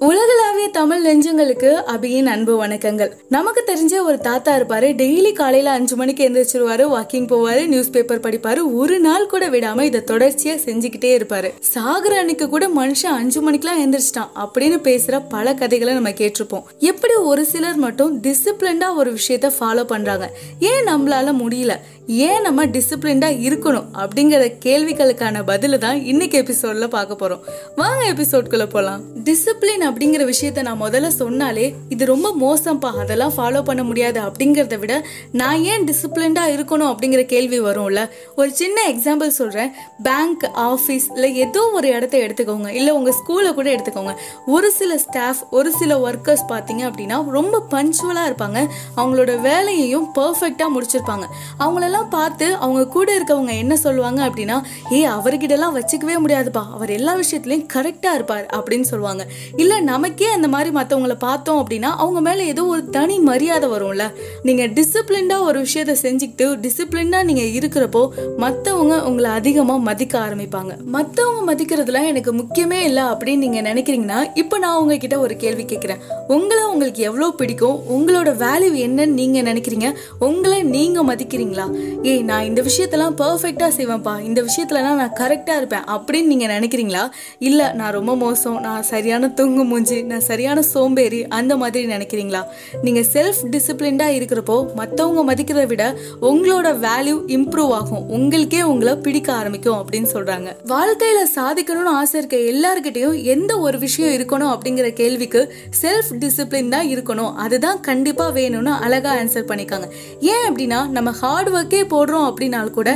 உலகளாவிய தமிழ் நெஞ்சங்களுக்கு அபியின் அன்பு வணக்கங்கள். நமக்கு தெரிஞ்ச ஒரு தாத்தா இருப்பாரு டெய்லி காலையில அஞ்சு மணிக்கு எந்திரிச்சிருவாரு வாக்கிங் போவாரு நியூஸ் பேப்பர் படிப்பாரு ஒரு நாள் கூட விடாம இதை தொடர்ச்சியா செஞ்சுக்கிட்டே இருப்பாரு. சாகர அன்னைக்கு கூட மனுஷன் அஞ்சு மணிக்கெல்லாம் எந்திரிச்சிட்டான் அப்படின்னு பேசுற பல கதைகளை நம்ம கேட்டிருப்போம். எப்படி ஒரு சிலர் மட்டும் டிசிப்ளின்டா ஒரு விஷயத்த ஃபாலோ பண்றாங்க? ஏன் நம்மளால முடியல? ஏன் நம்ம டிசிப்ளின்டா இருக்கணும்? அப்படிங்கிற கேள்விகளுக்கான பதில தான் இன்னைக்கு எபிசோட்ல பார்க்க போறோம். வாங்க எபிசோட்குள்ள போலாம். டிசிப்ளின் அப்படிங்கிற விஷயம் விஷயத்த நான் முதல்ல சொன்னாலே இது ரொம்ப மோசம்ப்பா. அதெல்லாம் ஃபாலோ பண்ண முடியாது அப்படிங்கிறத விட நான் ஏன் டிசிப்ளின்டா இருக்கணும் அப்படிங்கிற கேள்வி வரும்ல? ஒரு சின்ன எக்ஸாம்பிள் சொல்றேன். பேங்க் ஆஃபீஸ் இல்லை ஏதோ ஒரு இடத்த எடுத்துக்கோங்க. இல்லை உங்க ஸ்கூலை கூட எடுத்துக்கோங்க. ஒரு சில ஸ்டாஃப் ஒரு சில ஒர்க்கர்ஸ் பார்த்தீங்க அப்படின்னா ரொம்ப பஞ்சுவலாக இருப்பாங்க. அவங்களோட வேலையையும் பர்ஃபெக்டாக முடிச்சிருப்பாங்க. அவங்களெல்லாம் பார்த்து அவங்க கூட இருக்கவங்க என்ன சொல்லுவாங்க அப்படின்னா ஏ அவர்கிட்டலாம் வச்சுக்கவே முடியாதுப்பா. அவர் எல்லா விஷயத்துலையும் கரெக்டாக இருப்பார் அப்படின்னு சொல்லுவாங்க. இல்லை நமக்கே அந்த மாதிரி மற்றவங்கள பார்த்தோம் அப்படின்னா அவங்க மேலே ஏதோ ஒரு தனி மரியாதை வரும்ல. நீங்கள் டிசிப்ளின்டாக ஒரு விஷயத்த செஞ்சுக்கிட்டு டிசிப்ளின்டாக நீங்கள் இருக்கிறப்போ மற்றவங்க உங்களை அதிகமாக மதிக்க ஆரம்பிப்பாங்க. மற்றவங்க மதிக்கிறதுல எனக்கு முக்கியமே இல்லை அப்படின்னு நீங்கள் நினைக்கிறீங்கன்னா இப்போ நான் உங்ககிட்ட ஒரு கேள்வி கேட்குறேன் உங்களை உங்களுக்கு எவ்வளோ பிடிக்கும்? உங்களோட வேல்யூ என்னன்னு நீங்கள் நினைக்கிறீங்க? உங்களை நீங்கள் மதிக்கிறீங்களா? ஏய் நான் இந்த விஷயத்தெல்லாம் பர்ஃபெக்டாக செய்வேன்ப்பா. இந்த விஷயத்துலலாம் நான் கரெக்டாக இருப்பேன் அப்படின்னு நீங்கள் நினைக்கிறீங்களா? இல்லை நான் ரொம்ப மோசம் நான் சரியான தூங்கு மூஞ்சி நான் சரியான சோம்பேறி அந்த மாதிரி நினைக்கிறீங்களா? நீங்கள் செல்ஃப் டிசிப்ளின்டாக இருக்கிறப்போ மற்றவங்க மதிக்கிறத விட உங்களோட வேல்யூ இம்ப்ரூவ் ஆகும். உங்களுக்கே உங்களை பிடிக்க ஆரம்பிக்கும் அப்படின்னு சொல்கிறாங்க வாழ்க்கையில் சாதிக்கணும்னு ஆசை இருக்க எல்லாருக்கிட்டையும் எந்த ஒரு விஷயம் இருக்கணும் அப்படிங்கிற கேள்விக்கு செல்ஃப் டிசிப்ளின் தான் இருக்கணும். அதுதான் கண்டிப்பாக வேணும்னு அழகாக ஆன்சர் பண்ணிக்காங்க. ஏன் அப்படின்னா நம்ம ஹார்ட் ஒர்க்கே போடுறோம் அப்படின்னாலும் கூட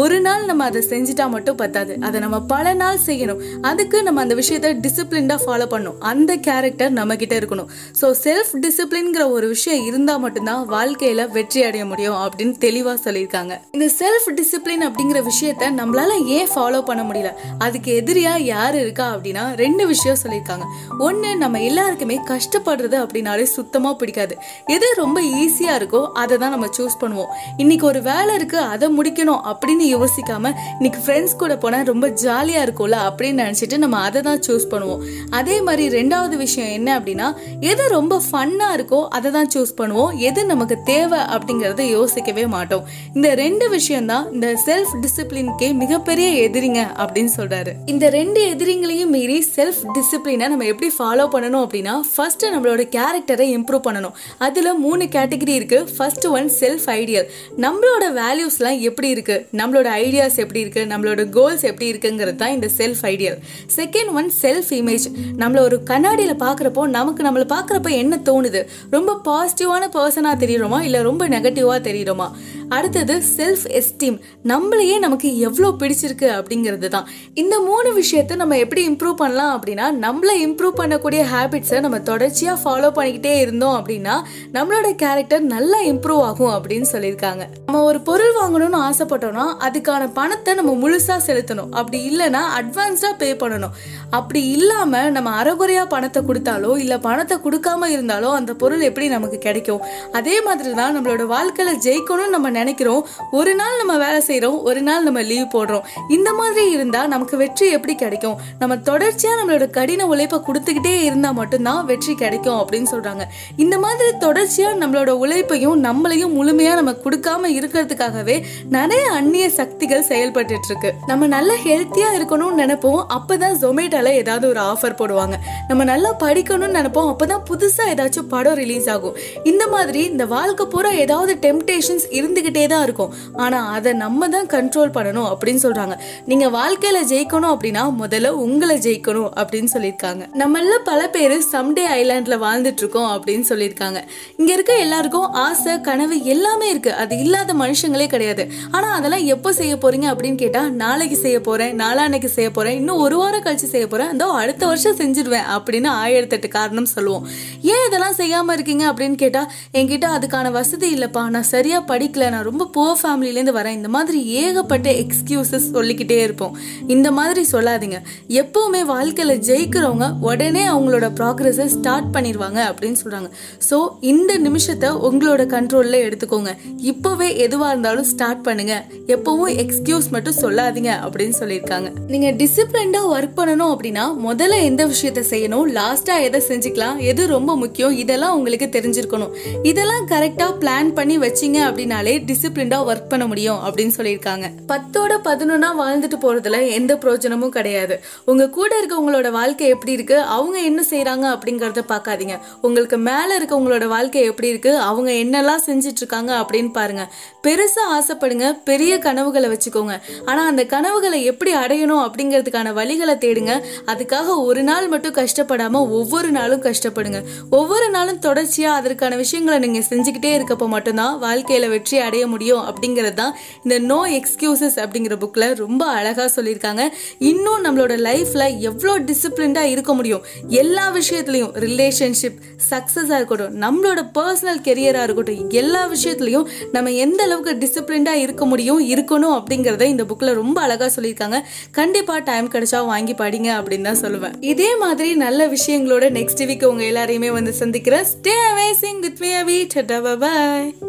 ஒரு நாள் நம்ம அதை செஞ்சுட்டா மட்டும் பத்தாது. அதை நம்ம பல நாள் செய்யணும். அதுக்கு நம்ம அந்த விஷயத்த டிசிப்ளின்டாக ஃபாலோ பண்ணும் அந்த கேரக்டர் நம்ம கிட்ட இருக்கணும். ஸோ செல்ஃப் டிசிப்ளின்ங்கிற ஒரு விஷயம் இருந்தால் மட்டும்தான் வாழ்க்கையில் வெற்றி அடைய முடியும் அப்படின்னு தெளிவாக சொல்லியிருக்காங்க. இந்த செல்ஃப் டிசிப்ளின் அப்படிங்கிற விஷயத்த நம்மளால ஏன் ஃபாலோ பண்ண முடியல? அதுக்கு எதிரியா யார் இருக்கா அப்படின்னா ரெண்டு விஷயம் சொல்லியிருக்காங்க. ஒன்னு நம்ம எல்லாருக்குமே கஷ்டப்படுறது அப்படின்னாலே சுத்தமாக பிடிக்காது. எது ரொம்ப ஈஸியாக இருக்கோ அதை தான் நம்ம சூஸ் பண்ணுவோம். இன்னைக்கு ஒரு வேலை இருக்கு அதை முடிக்கணும் அப்படின்னு யோசிக்காம இன்னைக்கு ஃப்ரெண்ட்ஸ் கூட போனால் ரொம்ப ஜாலியாக இருக்கும்ல அப்படின்னு நினச்சிட்டு நம்ம அதை தான் சூஸ் பண்ணுவோம். அதே மாதிரி ரெண்டாவது விஷயம் என்ன அப்படின்னா எது ரொம்ப ஃபன்னாக இருக்கோ அதை தான் சூஸ் பண்ணுவோம். எது நமக்கு தேவை அப்படிங்கிறத யோசிக்கவே மாட்டோம். இந்த ரெண்டு விஷயம் தான் இந்த செல்ஃப் டிசிப்ளின்கே மிகப்பெரிய எதிரிங்க அப்படின்னு சொல்றாரு. இந்த ரெண்டு எதிரிங்களையும் மீறி செல்ஃப் டிசிப்ளினை நம்ம எப்படி ஃபாலோ பண்ணணும் அப்படின்னா ஃபஸ்ட்டு நம்மளோட கேரக்டரை இம்ப்ரூவ் பண்ணணும். அதில் மூணு கேட்டகரி இருக்கு. ஃபர்ஸ்ட் ஒன் செல்ஃப் ஐடியல் நம்மளோட வேல்யூஸ்லாம் எப்படி இருக்கு? நம்மளோட ஐடியாஸ் எப்படி இருக்கு? நம்மளோட கோல்ஸ் எப்படி இருக்குங்கிறது தான் இந்த self ideal second one self image நம்மள ஒரு கண்ணாடியில் பார்க்க பார்க்குறப்போ நமக்கு நம்மளை பார்க்குறப்ப என்ன தோணுது? ரொம்ப பாசிட்டிவான பர்சனாக தெரியுறோமா? இல்லை ரொம்ப நெகட்டிவாக தெரியுறோமா? அடுத்தது செல்ஃப் எஸ்டீம் நம்மளையே நமக்கு எவ்வளோ பிடிச்சிருக்கு அப்படிங்கிறது தான். இந்த மூணு விஷயத்த நம்ம எப்படி இம்ப்ரூவ் பண்ணலாம் அப்படின்னா நம்மளை இம்ப்ரூவ் பண்ணக்கூடிய ஹேபிட்ஸை நம்ம தொடர்ச்சியாக ஃபாலோ பண்ணிக்கிட்டே இருந்தோம் அப்படின்னா நம்மளோட கேரக்டர் நல்லா இம்ப்ரூவ் ஆகும் அப்படின்னு சொல்லியிருக்காங்க. நம்ம ஒரு பொருள் வாங்கணும்னு ஆசைப்பட்டோம்னா அதுக்கான பணத்தை நம்ம முழுசாக செலுத்தணும். அப்படி இல்லைன்னா அட்வான்ஸாக பே பண்ணணும். அப்படி இல்லாமல் நம்ம அறகுறையாக பணத்தை கொடுத்தாலோ இல்ல பணத்தை கொடுக்காம இருந்தாலோ அந்த பொருள் எப்படி நமக்கு கிடைக்கும்? அதே மாதிரி தான் நம்மளோட வாழ்க்கையில் ஜெயிக்கணும்னு நம்ம நினைக்கிறோம். ஒரு நாள் நம்ம வேலை செய்யறோம் ஒரு நாள் நம்ம லீவ் போடுறோம். இந்த மாதிரி இருந்தால் நமக்கு வெற்றி எப்படி கிடைக்கும்? நம்ம தொடர்ச்சியாக நம்மளோட கடின உழைப்பை கொடுத்துக்கிட்டே இருந்தால் மட்டும்தான் வெற்றி கிடைக்கும் அப்படின்னு சொல்றாங்க. இந்த மாதிரி தொடர்ச்சியாக நம்மளோட உழைப்பையும் நம்மளையும் முழுமையாக நம்ம கொடுக்காம இருக்கிறதுக்காகவே நிறைய அந்நிய சக்திகள் செயல்பட்டு இருக்கு. நம்ம நல்லா ஹெல்த்தியா இருக்கணும்னு நினைப்போம். அப்பதான் ஜொமேட்டோல ஏதாவது ஒரு ஆஃபர் போடுவாங்க. நம்ம நல்லா படிக்கணும்னு நினைப்போம். அப்பதான் புதுசா ஏதாச்சும் படம் ரிலீஸ் ஆகும். இந்த மாதிரி இந்த வாழ்க்கை பூரா ஏதாவது டெம்டேஷன்ஸ் இருந்துகிட்டே தான் இருக்கும். ஆனா அதை நம்ம தான் கண்ட்ரோல் பண்ணணும் அப்படின்னு சொல்றாங்க. நீங்க வாழ்க்கையில ஜெயிக்கணும் அப்படின்னா முதல்ல உங்களை ஜெயிக்கணும் அப்படின்னு சொல்லியிருக்காங்க. நம்மள பல பேர் சம்டே ஐலாண்ட்ல வாழ்ந்துட்டு இருக்கோம் அப்படின்னு சொல்லியிருக்காங்க. இங்க இருக்க எல்லாருக்கும் ஆசை கனவு எல்லாமே இருக்கு. அது இல்லாத மனுஷங்களே கிடையாது. ஆனா அதெல்லாம் எப்போ செய்ய போறீங்க அப்படின்னு கேட்டா நாளைக்கு செய்ய போறேன் நாளான்னைக்கு செய்ய போறேன் இன்னும் ஒரு வாரம் கழிச்சு செய்ய போறேன் அந்த அடுத்த வருஷம் செஞ்சிருவேன் அப்படின்னு எடுத்துட்டு காரணம் சொல்லுவோம். ஏன் இதெல்லாம் செய்யாம இருக்கீங்க அப்படின்னு கேட்டா என்கிட்ட அதுக்கான வசதி இல்லப்பா. நான் சரியா படிக்கல. நான் ரொம்ப புவர் ஃபேமிலிலேருந்து வரேன். இந்த மாதிரி ஏகப்பட்ட எக்ஸ்கியூசஸ் சொல்லிக்கிட்டே இருப்போம். இந்த மாதிரி சொல்லாதீங்க. எப்போவுமே வாழ்க்கையில ஜெயிக்கிறவங்க உடனே அவங்களோட ப்ராக்ரஸை ஸ்டார்ட் பண்ணிடுவாங்க அப்படின்னு சொல்றாங்க. ஸோ இந்த நிமிஷத்தை உங்களோட கண்ட்ரோல்ல எடுத்துக்கோங்க. இப்போவே எதுவாக இருந்தாலும் ஸ்டார்ட் பண்ணுங்க. எப்பவும் எக்ஸ்கியூஸ் மட்டும் சொல்லாதீங்க அப்படின்னு சொல்லியிருக்காங்க. நீங்க டிசிப்ளின்டாக ஒர்க் பண்ணணும் அப்படின்னா முதல்ல எந்த விஷயத்த செய்யணும்? லாஸ்ட் ஃபர்ஸ்ட்டாக எதை செஞ்சுக்கலாம் எது ரொம்ப முக்கியம் இதெல்லாம் உங்களுக்கு தெரிஞ்சிருக்கணும். இதெல்லாம் கரெக்டாக பிளான் பண்ணி வச்சீங்க அப்படின்னாலே டிசிப்ளின்டாக ஒர்க் பண்ண முடியும் அப்படின்னு சொல்லியிருக்காங்க. பத்தோட பதினொன்னா வாழ்ந்துட்டு போகிறதுல எந்த பிரயோஜனமும் கிடையாது. உங்கள் கூட இருக்கவங்களோட வாழ்க்கை எப்படி இருக்குது அவங்க என்ன செய்கிறாங்க அப்படிங்கிறத பார்க்காதீங்க. உங்களுக்கு மேலே இருக்கவங்களோட வாழ்க்கை எப்படி இருக்கு? அவங்க என்னெல்லாம் செஞ்சிட்ருக்காங்க அப்படின்னு பாருங்க. பெருசாக ஆசைப்படுங்க பெரிய கனவுகளை வச்சுக்கோங்க. ஆனால் அந்த கனவுகளை எப்படி அடையணும் அப்படிங்கிறதுக்கான வழிகளை தேடுங்க. அதுக்காக ஒரு நாள் மட்டும் கஷ்டப்படாமல் ஒவ்வொரு நாளும் கஷ்டப்படுங்க. ஒவ்வொரு நாளும் தொடர்ச்சியாக அதற்கான விஷயங்களை நீங்கள் செஞ்சுக்கிட்டே இருக்கப்போ மட்டும்தான் வாழ்க்கையில் வெற்றி அடைய முடியும் அப்படிங்கிறது தான் இந்த நோ எக்ஸ்கியூசஸ் அப்படிங்கிற புக்கில் ரொம்ப அழகாக சொல்லியிருக்காங்க. இன்னும் நம்மளோட லைஃப்பில் எவ்வளோ டிசிப்ளின்டாக இருக்க முடியும்? எல்லா விஷயத்துலையும் ரிலேஷன்ஷிப் சக்ஸஸாக இருக்கட்டும் நம்மளோட பர்சனல் கெரியராக இருக்கட்டும் எல்லா விஷயத்துலையும் நம்ம எந்த அளவுக்கு டிசிப்ளின்டாக இருக்க முடியும் இருக்கணும் அப்படிங்கிறத இந்த புக்கில் ரொம்ப அழகாக சொல்லியிருக்காங்க. கண்டிப்பாக டைம் கிடைச்சா வாங்கி படிங்க அப்படின்னு தான் சொல்லுவேன். இதே மாதிரி நல்ல விஷயங்கள் உங்களோட நெக்ஸ்ட் வீக் உங்க எல்லாரையுமே வந்து சந்திக்கிறேன். ஸ்டே அமேசிங் வித் மீ அபி பாய்